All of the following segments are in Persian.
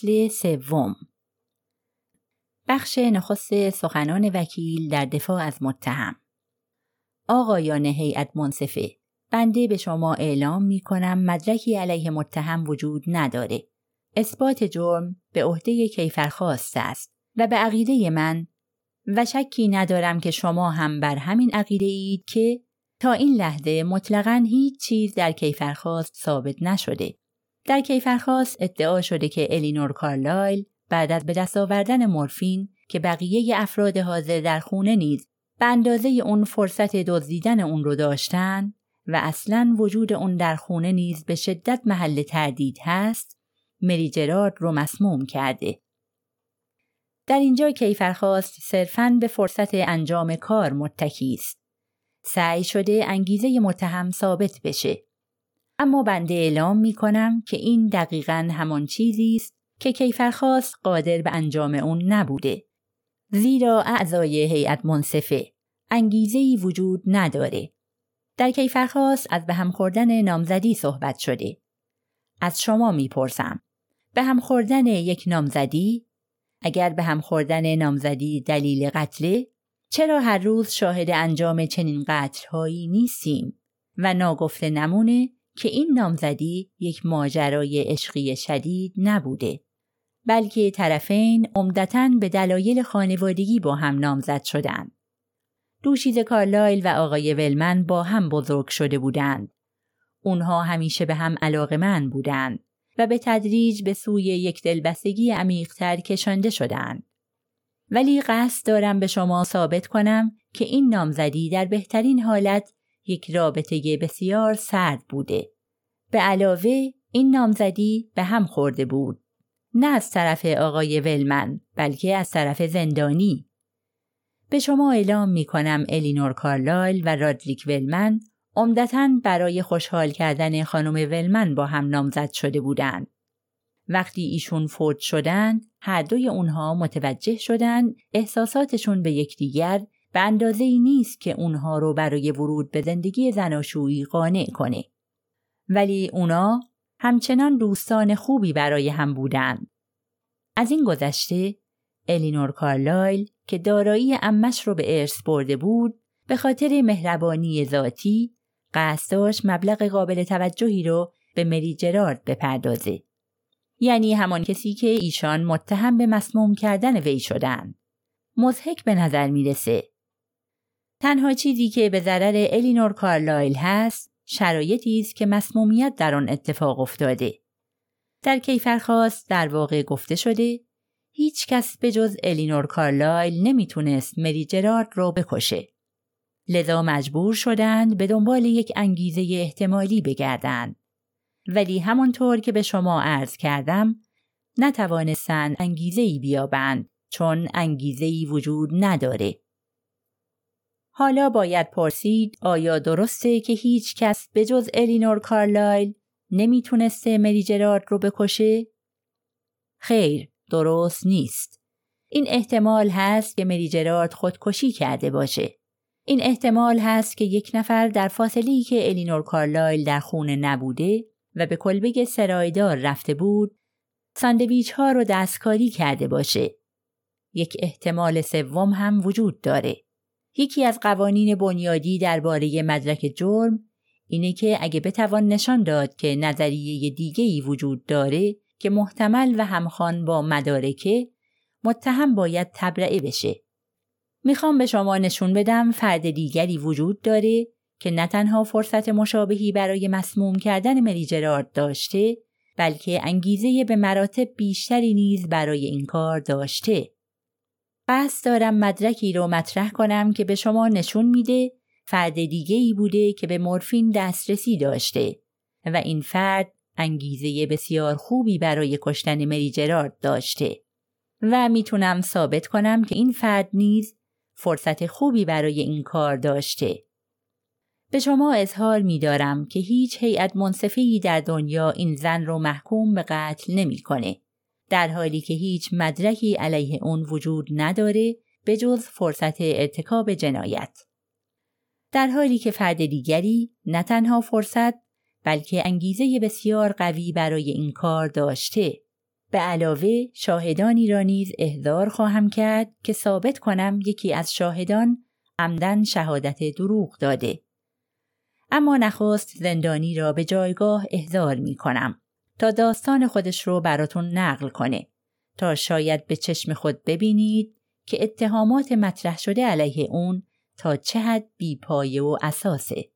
فصل سوم بخش نخست سخنان وکیل در دفاع از متهم آقایان هیئت منصفه بنده به شما اعلام می کنم مدرکی علیه متهم وجود نداره. اثبات جرم به عهده کیفرخواست است و به عقیده من و شکی ندارم که شما هم بر همین عقیده اید که تا این لحظه مطلقا هیچ چیز در کیفرخواست ثابت نشده. در کیفرخواست ادعا شده که الینور کارلایل بعد از به دست آوردن مورفین که بقیه افراد حاضر در خونه نیز به اندازه اون فرصت دزدیدن اون رو داشتن و اصلا وجود اون در خونه نیز به شدت محل تردید هست مری جرارد رو مسموم کرده. در اینجا کیفرخواست صرفاً به فرصت انجام کار متکی است. سعی شده انگیزه متهم ثابت بشه. اما بنده اعلام می کنم که این دقیقا همان چیزی است که کیفرخواست قادر به انجام اون نبوده. زیرا اعضای هیئت منصفه انگیزه وجود نداره. در کیفرخواست از به هم خوردن نامزدی صحبت شده. از شما می‌پرسم. به هم خوردن یک نامزدی اگر به هم خوردن نامزدی دلیل قتله چرا هر روز شاهد انجام چنین قتلهایی نیستیم و ناگفته نمونه که این نامزدی یک ماجرای عشقی شدید نبوده بلکه طرفین عمدتا به دلایل خانوادگی با هم نامزد شدند. دوشیز کارلایل و آقای ولمن با هم بزرگ شده بودند. اونها همیشه به هم علاقمند بودند و به تدریج به سوی یک دلبستگی عمیقتر کشانده شدند. ولی قصد دارم به شما ثابت کنم که این نامزدی در بهترین حالت یک رابطه بسیار سرد بوده. به علاوه این نامزدی به هم خورده بود. نه از طرف آقای ولمن بلکه از طرف زندانی. به شما اعلام می کنم الینور کارلایل و رادریک ولمن عمدتا برای خوشحال کردن خانم ولمن با هم نامزد شده بودند. وقتی ایشون فوت شدند، هر دوی اونها متوجه شدند احساساتشون به یکدیگر به اندازه ای نیست که اونها رو برای ورود به زندگی زناشویی قانع کنه. ولی اونا همچنان دوستان خوبی برای هم بودند. از این گذشته الینور کارلایل که دارایی امش رو به ارث برده بود به خاطر مهربانی ذاتی قصد داشت مبلغ قابل توجهی رو به مری جرارد بپردازه. یعنی همان کسی که ایشان متهم به مسموم کردن وی شدند. مزهک به نظر می‌رسه. تنها چیزی که به ضرر الینور کارلایل هست شرایطی است که مسمومیت در آن اتفاق افتاده. در کیفرخواست در واقع گفته شده هیچ کس به جز الینور کارلایل نمی‌تونست مری جرارد رو بکشه. لذا مجبور شدند به دنبال یک انگیزه احتمالی بگردند. ولی همانطور که به شما عرض کردم نتوانستند انگیزه ای بیابند چون انگیزه ای وجود نداره. حالا باید پرسید آیا درسته که هیچ کس به جز الینور کارلایل نمی‌تونسته مری جرارد رو بکشه؟ خیر، درست نیست. این احتمال هست که مری جرارد خودکشی کرده باشه. این احتمال هست که یک نفر در فاصلی که الینور کارلایل در خونه نبوده و به کلبه سرایدار رفته بود ساندویچ ها رو دستکاری کرده باشه. یک احتمال سوم هم وجود داره. یکی از قوانین بنیادی درباره مدرک جرم اینه که اگه بتوان نشان داد که نظریه دیگه ای وجود داره که محتمل و همخوان با مدارکه متهم باید تبرئه بشه. می‌خوام به شما نشون بدم فرد دیگری وجود داره که نه تنها فرصت مشابهی برای مسموم کردن مری جرارد داشته بلکه انگیزه به مراتب بیشتری نیز برای این کار داشته. قصد دارم مدرکی رو مطرح کنم که به شما نشون میده فرد دیگه ای بوده که به مورفین دسترسی داشته و این فرد انگیزه بسیار خوبی برای کشتن مری جرارد داشته و می‌تونم ثابت کنم که این فرد نیز فرصت خوبی برای این کار داشته. به شما اظهار می دارم که هیچ هیئت منصفی در دنیا این زن رو محکوم به قتل نمی‌کنه. در حالی که هیچ مدرکی علیه اون وجود نداره به جز فرصت ارتکاب جنایت. در حالی که فرد دیگری نه تنها فرصت بلکه انگیزه بسیار قوی برای این کار داشته به علاوه شاهدانی را نیز احضار خواهم کرد که ثابت کنم یکی از شاهدان عمدن شهادت دروغ داده. اما نخست زندانی را به جایگاه احضار می کنم تا داستان خودش رو براتون نقل کنه تا شاید به چشم خود ببینید که اتهامات مطرح شده علیه اون تا چه حد بیپایه و اساسه.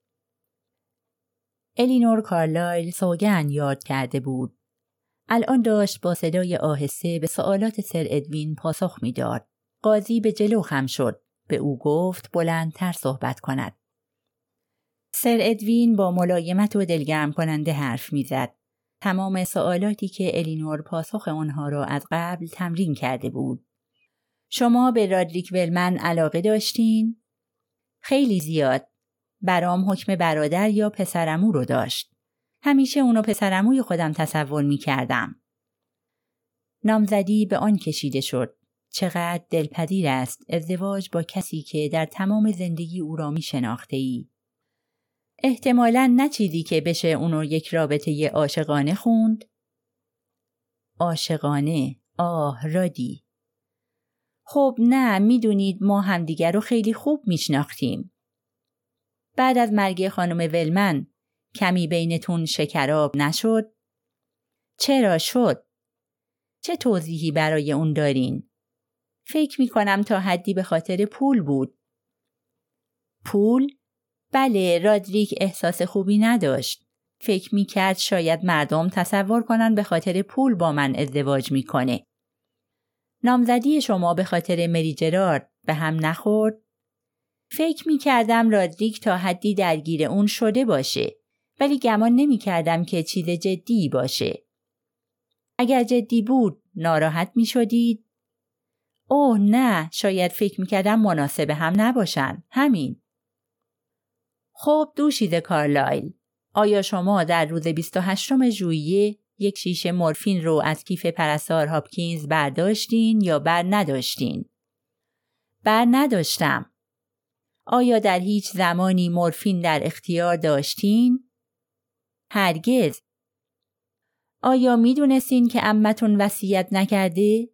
الینور کارلایل سوگن یاد کرده بود. الان داشت با صدای آهسته به سوالات سر ادوین پاسخ می‌داد. قاضی به جلو خم شد. به او گفت بلندتر صحبت کند. سر ادوین با ملایمت و دلگرم کننده حرف می‌زد. تمام سوالاتی که الینور پاسخ آنها را از قبل تمرین کرده بود. شما به رادریک ولمن علاقه داشتین؟ خیلی زیاد. برام حکم برادر یا پسرمو رو داشت. همیشه اونو پسرموی خودم تصور می کردم. نامزدی به آن کشیده شد. چقدر دلپذیر است ازدواج با کسی که در تمام زندگی او را می شناخته ای. احتمالا نه چیزی که بشه اونو یک رابطه عاشقانه خوند. عاشقانه آه رادی خب نه می‌دونید ما همدیگر رو خیلی خوب میشناختیم. بعد از مرگ خانم ولمن کمی بینتون شکراب نشد؟ چرا شد؟ چه توضیحی برای اون دارین؟ فکر می کنم تا حدی به خاطر پول بود. پول؟ بله رادریک احساس خوبی نداشت. فکر می کرد شاید مردم تصور کنن به خاطر پول با من ازدواج می‌کنه. نامزدی شما به خاطر مری جرارد به هم نخورد؟ فکر می کردم رادریک تا حدی درگیر اون شده باشه ولی گمان نمی کردم که چیز جدی باشه. اگر جدی بود ناراحت می شدید؟ اوه نه شاید فکر می کردم مناسب هم نباشن همین. خب دوشیده کارلایل آیا شما در روز 28 ژوئیه یک شیشه مورفین رو از کیف پرستار هاپکینز برداشتین یا بر نداشتین؟ بر نداشتم. آیا در هیچ زمانی مورفین در اختیار داشتین؟ هرگز. آیا می‌دونستین که امتون وصیت نکرده؟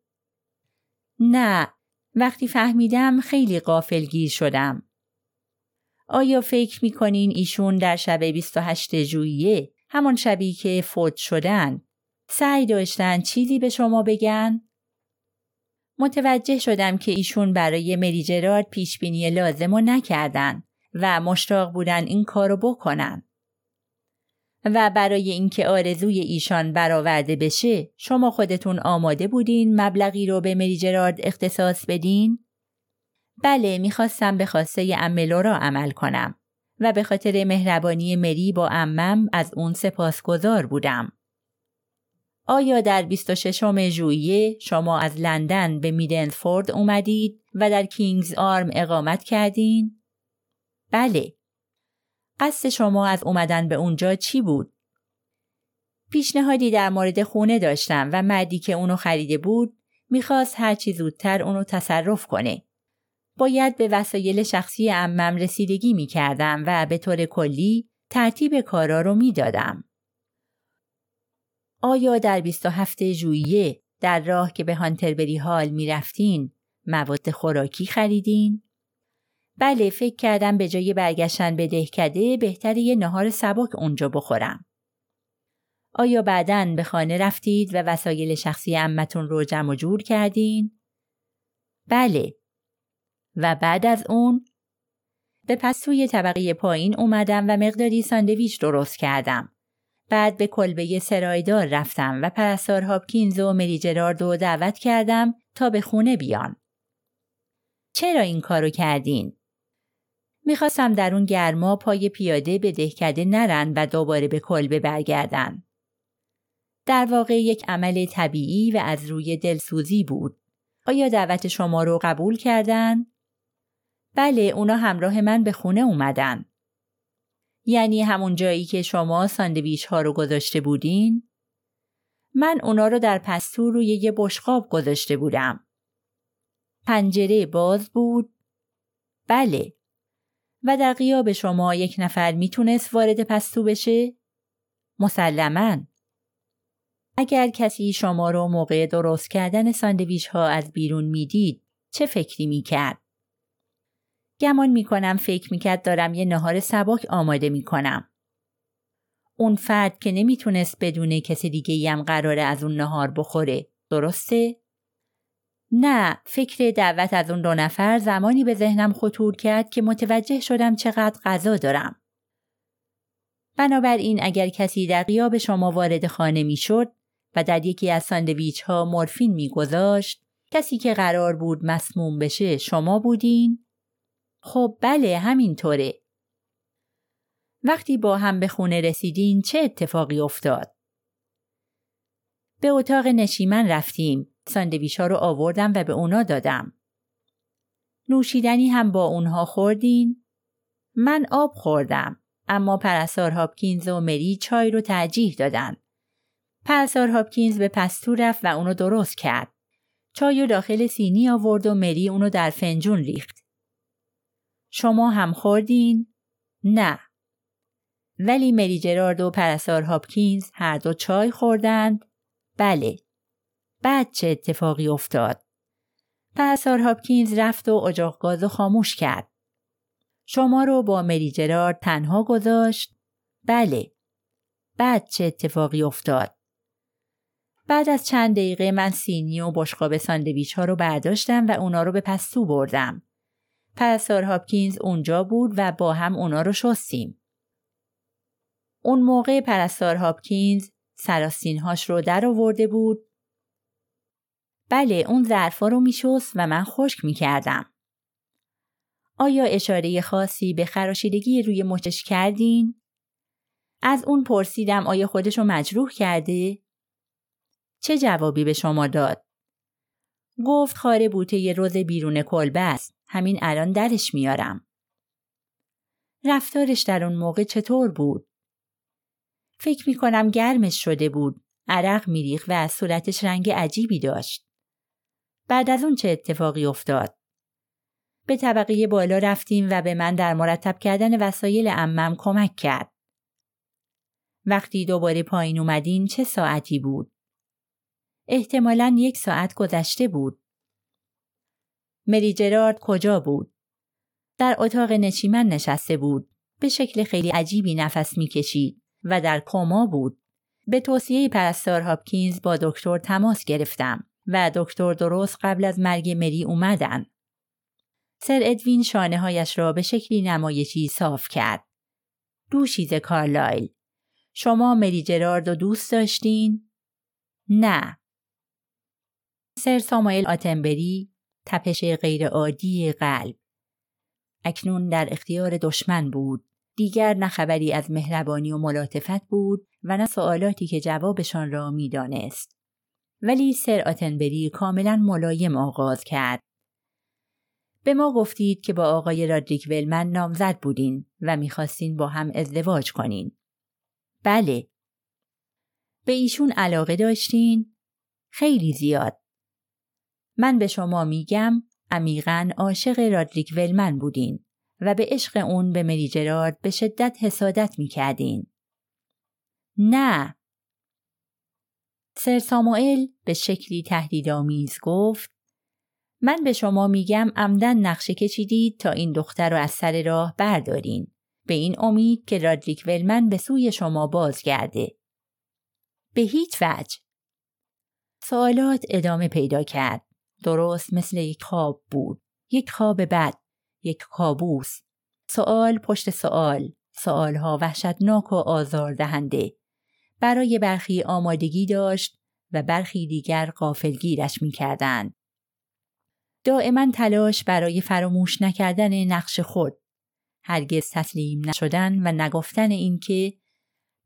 نه. وقتی فهمیدم خیلی قافلگیر شدم. آیا فکر می‌کنین ایشون در شب 28 ژوئیه همان شبی که فوت شدن سعی داشتن چیزی به شما بگن؟ متوجه شدم که ایشون برای مری جرارد پیش بینی لازم و نکردن و مشتاق بودن این کارو بکنن. و برای اینکه آرزوی ایشان برآورده بشه شما خودتون آماده بودین مبلغی رو به مری جرارد اختصاص بدین؟ بله می‌خواستم به خواسته املورا عمل کنم و به خاطر مهربانی مری با امم از اون سپاسگزار بودم. آیا در 26 ژوئیه شما از لندن به میدنفورد اومدید و در کینگز آرم اقامت کردین؟ بله. قصد شما از اومدن به اونجا چی بود؟ پیشنهادی در مورد خونه داشتم و مردی که اونو خریده بود می‌خواست هرچی زودتر اونو تصرف کنه. باید به وسایل شخصی امم رسیدگی می‌کردم و به طور کلی ترتیب کارا رو می‌دادم. آیا در 27 ژوئیه در راه که به هانتربری هال می‌رفتین مواد خوراکی خریدین؟ بله فکر کردم به جای برگشتن به دهکده بهتر یه نهار سبک اونجا بخورم. آیا بعدا به خانه رفتید و وسایل شخصی امتون رو جمع جور کردین؟ بله. و بعد از اون به پستوی طبقه پایین اومدم و مقداری ساندویچ درست کردم. بعد به کلبه سرایدار رفتم و پرستار هاپکینز و مری جراردو دعوت کردم تا به خونه بیان. چرا این کارو کردین؟ می‌خواستم در اون گرما پای پیاده به دهکده نرن و دوباره به کلبه برگردن. در واقع یک عمل طبیعی و از روی دلسوزی بود. آیا دعوت شما رو قبول کردن؟ بله اونا همراه من به خونه اومدن. یعنی همون جایی که شما ساندویچ ها رو گذاشته بودین؟ من اونا رو در پستو روی یه بشقاب گذاشته بودم. پنجره باز بود؟ بله. و در قیاب شما یک نفر می‌تونست وارد پستو بشه؟ مسلما. اگر کسی شما رو موقع درست کردن ساندویچ ها از بیرون می‌دید چه فکری می‌کرد؟ گمان می‌کنم فکر می‌کرد دارم یه نهار سبک آماده می‌کنم. اون فرد که نمی‌تونست بدونه کسی دیگه هم قراره از اون نهار بخوره. درسته؟ نه فکر دعوت از اون دو نفر زمانی به ذهنم خطور کرد که متوجه شدم چقدر غذا دارم. بنابراین اگر کسی در قیاب شما وارد خانه می‌شد و در یکی از ساندویچ ها مورفین میگذاشت کسی که قرار بود مسموم بشه شما بودین؟ خب بله همینطوره. وقتی با هم به خونه رسیدین چه اتفاقی افتاد؟ به اتاق نشیمن رفتیم. ساندویچ ها رو آوردم و به اونا دادم. نوشیدنی هم با اونها خوردین؟ من آب خوردم. اما پرستار هاپکینز و مری چای رو ترجیح دادن. پرستار هاپکینز به پستو رفت و اونو درست کرد. چای رو داخل سینی آورد و مری اونو در فنجون ریخت. شما هم خوردین؟ نه. ولی مری جرارد و پرستار هاپکینز هر دو چای خوردند؟ بله. بعد چه اتفاقی افتاد؟ پرستار هاپکینز رفت و اجاق گاز خاموش کرد. شما رو با مری جرارد تنها گذاشت؟ بله. بعد چه اتفاقی افتاد؟ بعد از چند دقیقه من سینی و بشقاب ساندویچ ها رو برداشتم و اونا رو به پستو بردم. پرستار هاپکینز اونجا بود و با هم اونا رو شستیم. اون موقع پرستار هاپکینز سراسینهاش رو در آورده بود. بله اون ظرفا رو میشست و من خشک می‌کردم. آیا اشاره خاصی به خراشیدگی روی مچش کردین؟ از اون پرسیدم آیا خودش رو مجروح کرده؟ چه جوابی به شما داد؟ گفت خاره بوته روز بیرون کلبه است. همین الان درش میارم. رفتارش در اون موقع چطور بود؟ فکر می کنم گرمش شده بود. عرق میریخ و از صورتش رنگ عجیبی داشت. بعد از اون چه اتفاقی افتاد؟ به طبقه بالا رفتیم و به من در مرتب کردن وسایل امم کمک کرد. وقتی دوباره پایین اومدین چه ساعتی بود؟ احتمالا یک ساعت گذشته بود. مری جرارد کجا بود؟ در اتاق نشیمن نشسته بود. به شکل خیلی عجیبی نفس می‌کشید و در کما بود. به توصیه پرستار هاپکینز با دکتر تماس گرفتم و دکتر درست قبل از مرگ مری اومدن. سر ادوین شانه هایش را به شکلی نمایشی صاف کرد. دوشیز کارلایل. شما مری جرارد رو دوست داشتین؟ نه. سر سامایل آتنبری تپش غیرعادی قلب. اکنون در اختیار دشمن بود. دیگر نه خبری از مهربانی و ملاتفت بود و نه سوالاتی که جوابشان را می‌دانست. ولی سر آتنبری کاملا ملایم آغاز کرد. به ما گفتید که با آقای رادریک ولمن نامزد بودین و می‌خواستین با هم ازدواج کنین. بله. به ایشون علاقه داشتین؟ خیلی زیاد. من به شما میگم عمیقا عاشق رادریک ولمن بودین و به عشق اون به مری جرارد به شدت حسادت می‌کردین. نه. سر ساموئل به شکلی تهدیدآمیز گفت من به شما میگم عمدن نقشه کشیدید تا این دختر رو از سر راه بردارین به این امید که رادریک ولمن به سوی شما بازگرده. به هیچ وجه. سوالات ادامه پیدا کرد. درست مثل یک خواب بود. یک خواب بد. یک کابوس. سوال پشت سوال. سوالها وحشتناک و آزاردهنده. برای برخی آمادگی داشت و برخی دیگر قافلگیرش می‌کردند. دائما تلاش برای فراموش نکردن نقش خود هرگز تسلیم نشدن و نگفتن اینکه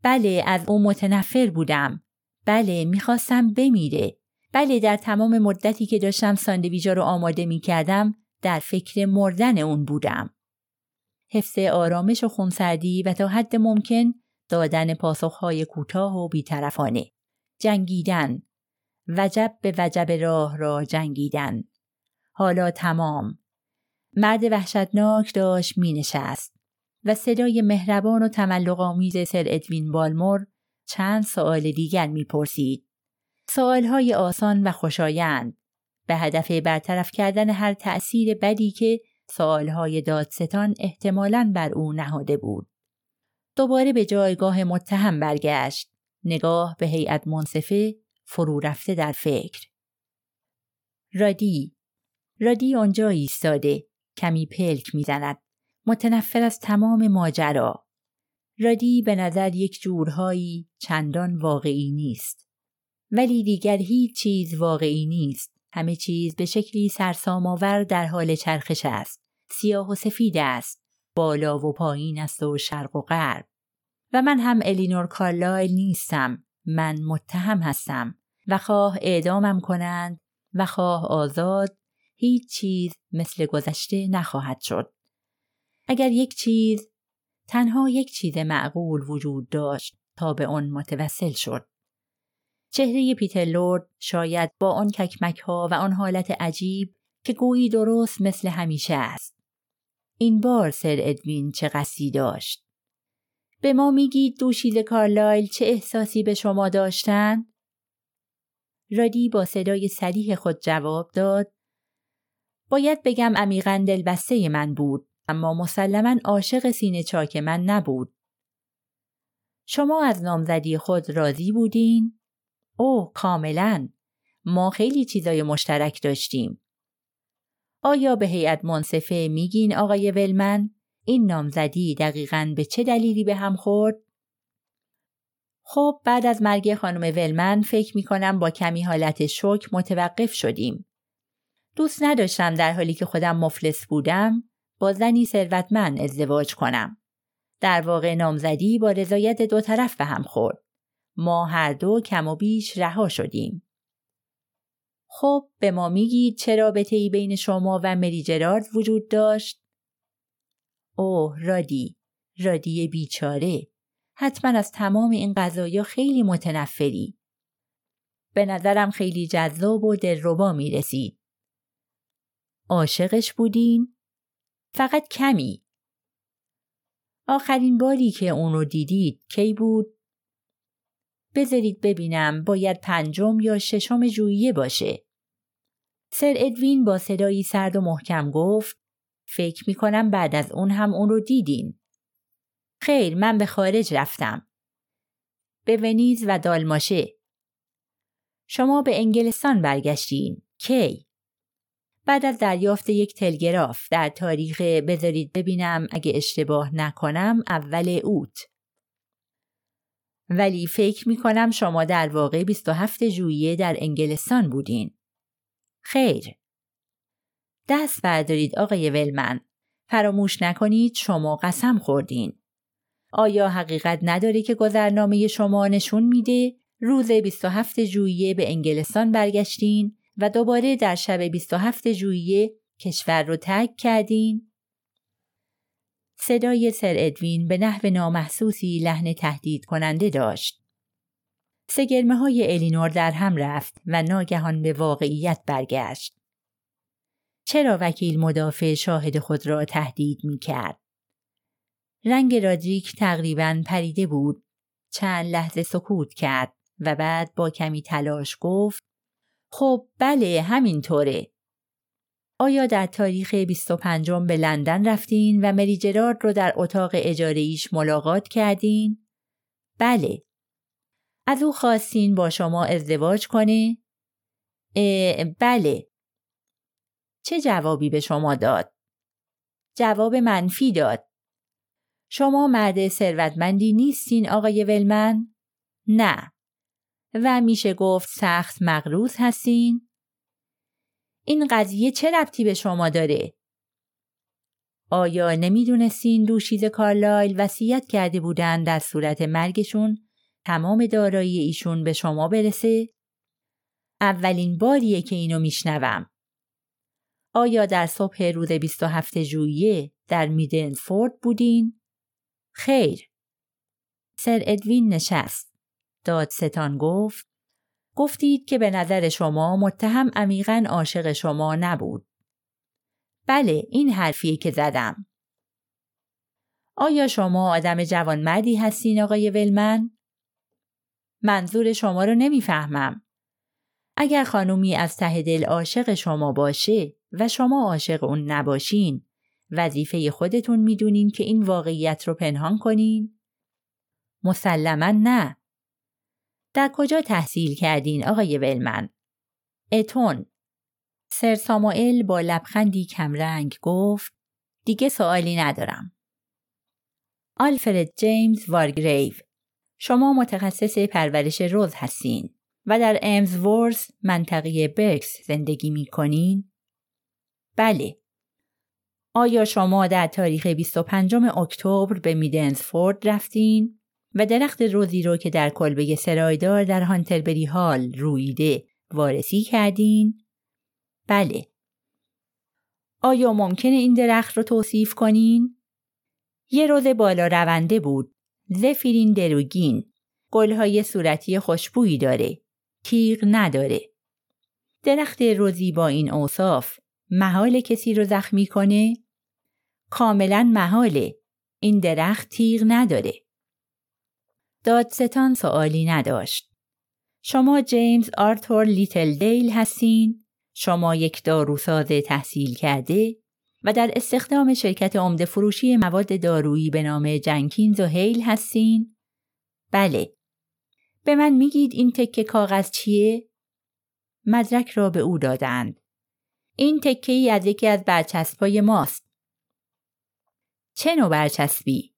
بله از او متنفر بودم بله می‌خواستم بمیره بله در تمام مدتی که داشتم ساندویجا رو آماده می‌کردم در فکر مردن اون بودم. حفظ آرامش و خونسردی و تا حد ممکن دادن پاسخهای کوتاه و بیطرفانه. جنگیدن. وجب به وجب راه را جنگیدن. حالا تمام. مرد وحشتناک داشت می نشست و صدای مهربان و تملق آمیز سر ادوین بالمور چند سوال دیگر می پرسید. سوالهای آسان و خوشایند به هدف برطرف کردن هر تأثیر بدی که سوالهای دادستان احتمالاً بر او نهاده بود. دوباره به جایگاه متهم برگشت. نگاه به هیئت منصفه فرو رفته در فکر. رادی رادی آنجا ایستاده کمی پلک می‌زند متنفر از تمام ماجرا رادی به نظر یک جورهایی چندان واقعی نیست ولی دیگر هیچ چیز واقعی نیست. همه چیز به شکلی سرسام‌آور در حال چرخش است. سیاه و سفید است. بالا و پایین است و شرق و غرب. و من هم الینور کارلایل نیستم. من متهم هستم. و خواه اعدامم کنند و خواه آزاد هیچ چیز مثل گذشته نخواهد شد. اگر یک چیز تنها یک چیز معقول وجود داشت تا به آن متوسل شد. چهره پیتر لورد شاید با آن ککمک ها و آن حالت عجیب که گویی درست مثل همیشه است. این بار سر ادوین چه قصدی داشت؟ به ما میگید دوشیز کارلایل چه احساسی به شما داشتند؟ رادی با صدای سریح خود جواب داد باید بگم عمیقا دلبسته من بود اما مسلما عاشق سینه چاک من نبود شما از نامزدی خود راضی بودین؟ اوه کاملا ما خیلی چیزای مشترک داشتیم آیا به هیئت منصفه میگین آقای ولمن این نامزدی دقیقا به چه دلیلی به هم خورد؟ خب بعد از مرگ خانم ولمن فکر می کنم با کمی حالت شوک متوقف شدیم. دوست نداشتم در حالی که خودم مفلس بودم با زنی ثروتمند ازدواج کنم. در واقع نامزدی با رضایت دو طرف به هم خورد. ما هر دو کم و بیش رها شدیم. خب به ما میگید چه رابطه ای بین شما و مری جرارد وجود داشت؟ اوه رادی رادی بیچاره حتما از تمام این قضایا خیلی متنفری به نظرم خیلی جذاب و دلربا می رسید. عاشقش بودین؟ فقط کمی. آخرین باری که اون رو دیدید کی بود؟ بذارید ببینم باید پنجم یا ششم ژوئیه باشه. سر ادوین با صدایی سرد و محکم گفت فکر می کنم بعد از اون هم اون رو دیدین. خیر من به خارج رفتم. به ونیز و دالماشه. شما به انگلستان برگشتین. کی؟ بعد از دریافت یک تلگراف در تاریخ بذارید ببینم اگه اشتباه نکنم اول اوت. ولی فکر می کنم شما در واقع 27 ژوئیه در انگلستان بودین. خیر. دست بردارید آقای ولمن. فراموش نکنید شما قسم خوردین. آیا حقیقت نداره که گذرنامه شما نشون میده روز 27 ژوئیه به انگلستان برگشتین و دوباره در شب 27 ژوئیه کشور رو ترک کردین؟ صدای سر ادوین به نحو نامحسوسی لحن تهدید کننده داشت. سگرمه های الینور در هم رفت و ناگهان به واقعیت برگشت. چرا وکیل مدافع شاهد خود را تهدید می کرد؟ رنگ رادریک تقریبا پریده بود. چند لحظه سکوت کرد و بعد با کمی تلاش گفت خب بله همینطوره. آیا در تاریخ 25 به لندن رفتین و مری جرارد رو در اتاق اجاره ایش ملاقات کردین؟ بله. از او خواستین با شما ازدواج کنه؟ بله. چه جوابی به شما داد؟ جواب منفی داد. شما مرد ثروتمندی نیستین آقای ولمن؟ نه. و میشه گفت سخت مغروز هستین؟ این قضیه چه ربطی به شما داره؟ آیا نمی‌دونستین دوشیز کارلایل وصیت کرده بودن در صورت مرگشون تمام دارایی ایشون به شما برسه؟ اولین باریه که اینو میشنوم. آیا در صبح روز 27 ژوئیه در میدنفورد بودین؟ خیر. سر ادوین نشست. دادستان گفت گفتید که به نظر شما متهم عمیقا عاشق شما نبود. بله این حرفیه که زدم. آیا شما آدم جوانمردی هستین آقای ولمن؟ منظور شما رو نمی‌فهمم. اگر خانومی از ته دل عاشق شما باشه و شما عاشق اون نباشین وظیفه خودتون می‌دونین که این واقعیت رو پنهان کنین؟ مسلما نه. در کجا تحصیل کردین آقای ولمن؟ اتون. سر ساموئل با لبخندی کمرنگ گفت دیگه سوالی ندارم. آلفرد جیمز وارگریو شما متخصص پرورش روز هستین و در امزورس منطقه برکس زندگی می کنین؟ بله. آیا شما در تاریخ 25 اکتبر به میدنزفورد رفتین و درخت روزی رو که در کلبه سرایدار در هانتربری هال رویده وارسی کردین؟ بله. آیا ممکنه این درخت رو توصیف کنین؟ یه روز بالا رونده بود. زفیرین دروگین. گلهای صورتی خوشبویی داره. تیغ نداره. درخت روزی با این اوصاف محال کسی رو زخمی کنه؟ کاملا محاله. این درخت تیغ نداره. دادستان سوالی نداشت. شما جیمز آرتور لیتل دیل هستین؟ شما یک داروساز تحصیل کرده و در استخدام شرکت عمده فروشی مواد دارویی به نام جنکینز و هیل هستین؟ بله. به من میگید این تکه کاغذ چیه؟ مدرک را به او دادند. این تکه ای از یکی از برچسبای ماست. چه نوع برچسبی؟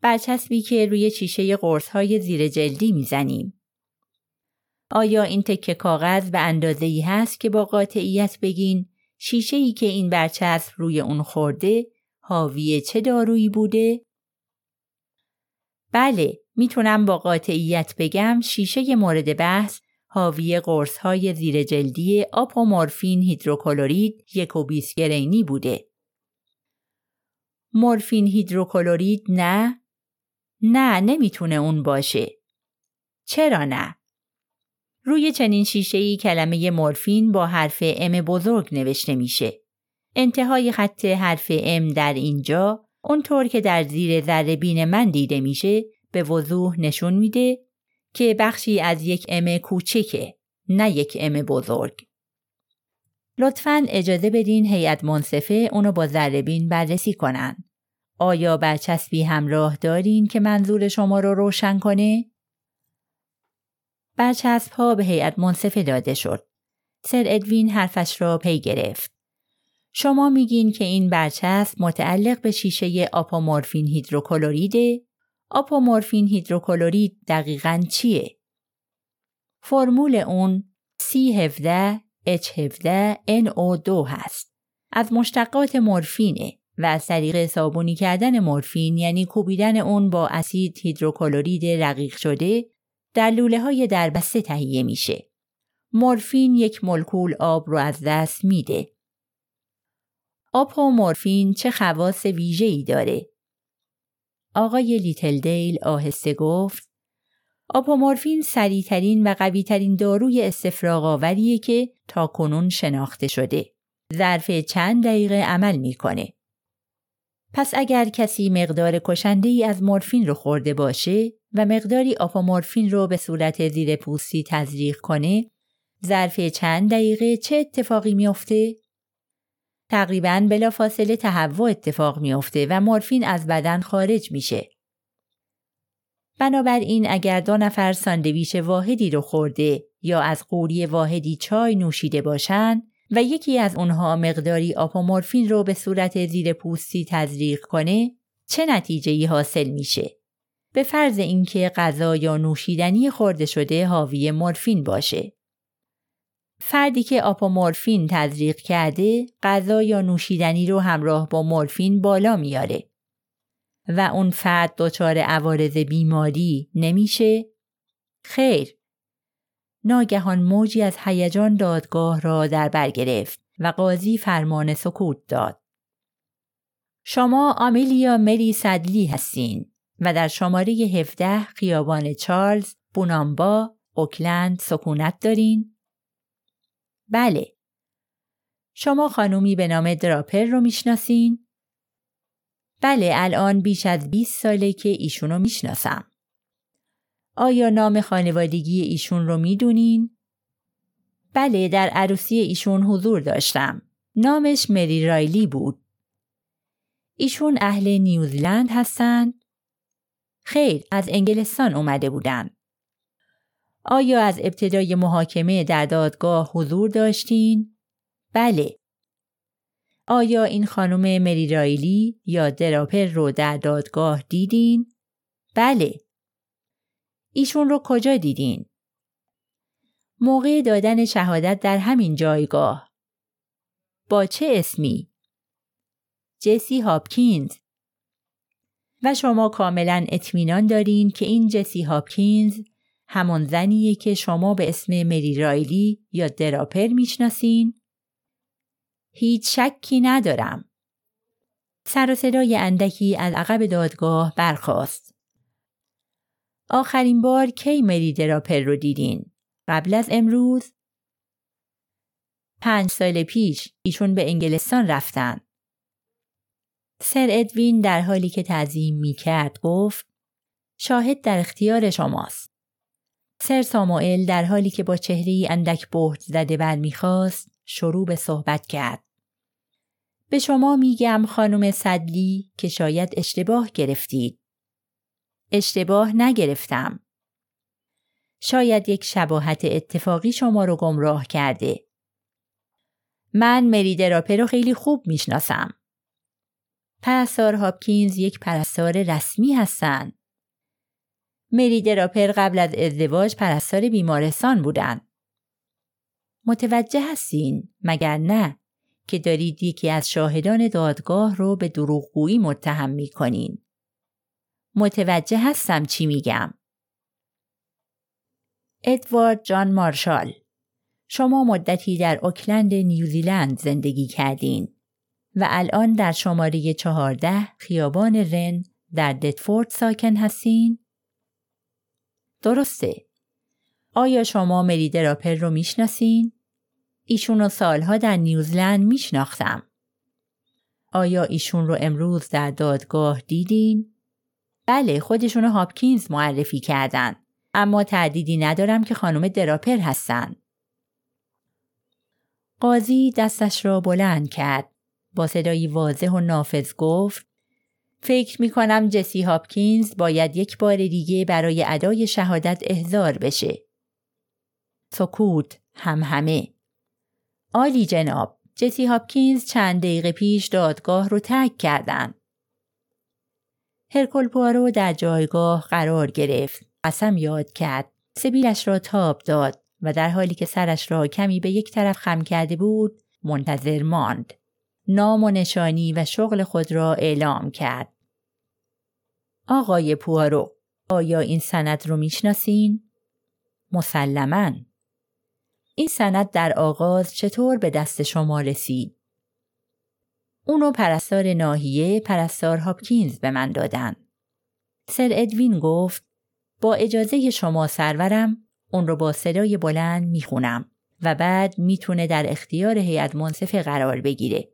برچسبی که روی چیشه قرص های زیر جلدی می‌زنیم. آیا این تکه کاغذ به اندازه ای هست که با قاطعیت بگین شیشه ای که این برچسب روی اون خورده حاوی چه دارویی بوده؟ بله، می‌تونم با قاطعیت بگم شیشه مورد بحث حاوی قرص های زیر جلدی آپومورفین هیدروکلورید یک و گرینی بوده. مورفین هیدروکلورید نه؟ نه نمی‌تونه اون باشه. چرا نه؟ روی چنین شیشه کلمه مورفین با حرف ام بزرگ نوشته میشه. انتهای خط حرف ام در اینجا اونطور که در زیر ذره بین من دیده میشه به وضوح نشون میده که بخشی از یک ام کوچکه نه یک ام بزرگ. لطفا اجازه بدین هیئت منصفه اونو با ذره بین بررسی کنن. آیا برچسبی همراه دارین که منظور شما رو روشن کنه؟ برچسب ها به هیئت منصفه داده شد. سر ادوین حرفش را پی گرفت. شما میگین که این برچسب متعلق به شیشه آپومورفین هیدروکلوریده؟ آپومورفین هیدروکلورید دقیقا چیه؟ فرمول اون C17 H17 NO2 هست. از مشتقات مورفینه و از طریق صابونی کردن مورفین یعنی کوبیدن اون با اسید هیدروکلورید رقیق شده در لوله های دربسته تهیه میشه. مورفین یک مولکول آب رو از دست میده. و مورفین چه خواص ای داره؟ آقای لیتل دیل آهسته گفت آپومورفین سریعترین و قویترین داروی استفراغ آوریه که تا کنون شناخته شده. ظرف چند دقیقه عمل می‌کنه. پس اگر کسی مقدار کشنده ای از مورفین رو خورده باشه و مقداری آپامورفین رو به صورت زیر پوستی تزریق کنه ظرف چند دقیقه چه اتفاقی میافته؟ تقریبا بلا فاصله تهوع اتفاق میافته و مورفین از بدن خارج میشه. بنابراین اگر دو نفر ساندویچ واحدی رو خورده یا از قوری واحدی چای نوشیده باشن و یکی از اونها مقداری آپامورفین رو به صورت زیر پوستی تزریق کنه چه نتیجه حاصل میشه؟ به فرض اینکه غذا یا نوشیدنی خورده شده حاوی مورفین باشه. فردی که آپومورفین تزریق کرده غذا یا نوشیدنی رو همراه با مورفین بالا میاره و اون فرد دچار عوارض بیماری نمیشه؟ خیر. ناگهان موجی از هیجان دادگاه را در بر گرفت و قاضی فرمان سکوت داد. شما آمیلیا مری صدلی هستین. و در شماره 17 خیابان چارلز، بونامبا، اوکلند سکونت دارین؟ بله. شما خانومی به نام دراپر رو می‌شناسین؟ بله الان بیش از 20 ساله که ایشون رو می‌شناسم. آیا نام خانوادگی ایشون رو می‌دونین؟ بله در عروسی ایشون حضور داشتم. نامش مری رایلی بود. ایشون اهل نیوزلند هستند؟ خیر از انگلستان اومده بودند. آیا از ابتدای محاکمه در دادگاه حضور داشتین؟ بله. آیا این خانم مری رایلی یا دراپر رو در دادگاه دیدین؟ بله. ایشون رو کجا دیدین؟ موقع دادن شهادت در همین جایگاه. با چه اسمی؟ جسی هاپکینز و شما کاملا اطمینان دارین که این جسی هاپکینز همان زنیه که شما به اسم مری رایلی یا دراپر می‌شناسین؟ هیچ شکی ندارم. سر و صدای اندکی از عقب دادگاه برخاست. آخرین بار کی مری دراپر رو دیدین؟ قبل از امروز؟ پنج سال پیش ایشون به انگلستان رفتن. سر ادوین در حالی که تعظیم می کرد گفت شاهد در اختیار شماست. سر ساموئل در حالی که با چهره اندک بهت زده بر می‌خواست شروع به صحبت کرد. به شما میگم خانم صدلی که شاید اشتباه گرفتید. اشتباه نگرفتم. شاید یک شباهت اتفاقی شما رو گمراه کرده. من مری دراپر رو خیلی خوب می‌شناسم. پرستار هاپکینز یک پرستار رسمی هستند. مری دراپر قبل از ازدواج پرستار بیمارستان بودن. متوجه هستین مگر نه که دارید یکی از شاهدان دادگاه رو به دروغگویی متهم می کنین. متوجه هستم چی میگم. ادوارد جان مارشال شما مدتی در اوکلند نیوزیلند زندگی کردین و الان در شماره چهارده خیابان رن در دتفورد ساکن هستین؟ درسته. آیا شما مری دراپر رو می‌شناسین؟ ایشون رو سالها در نیوزلند میشناختم. آیا ایشون رو امروز در دادگاه دیدین؟ بله خودشون هاپکینز معرفی کردن. اما تردیدی ندارم که خانم دراپر هستن. قاضی دستش را بلند کرد. با صدایی واضح و نافذ گفت فکر می کنم جسی هاپکینز باید یک بار دیگه برای ادای شهادت احضار بشه. سکوت هم همه. آلی جناب جسی هاپکینز چند دقیقه پیش دادگاه رو ترک کردن. هرکل پوارو در جایگاه قرار گرفت. قسم یاد کرد. سبیلش را تاب داد و در حالی که سرش را کمی به یک طرف خم کرده بود منتظر ماند. نام و نشانی و شغل خود را اعلام کرد. آقای پوارو آیا این سند رو می‌شناسین؟ مسلما این سند در آغاز چطور به دست شما رسید؟ اونو پرستار ناحیه پرستار هاپکینز به من دادن. سر ادوین گفت با اجازه شما سرورم اون رو با صدای بلند می‌خونم و بعد می‌تونه در اختیار هیئت منصفه قرار بگیره.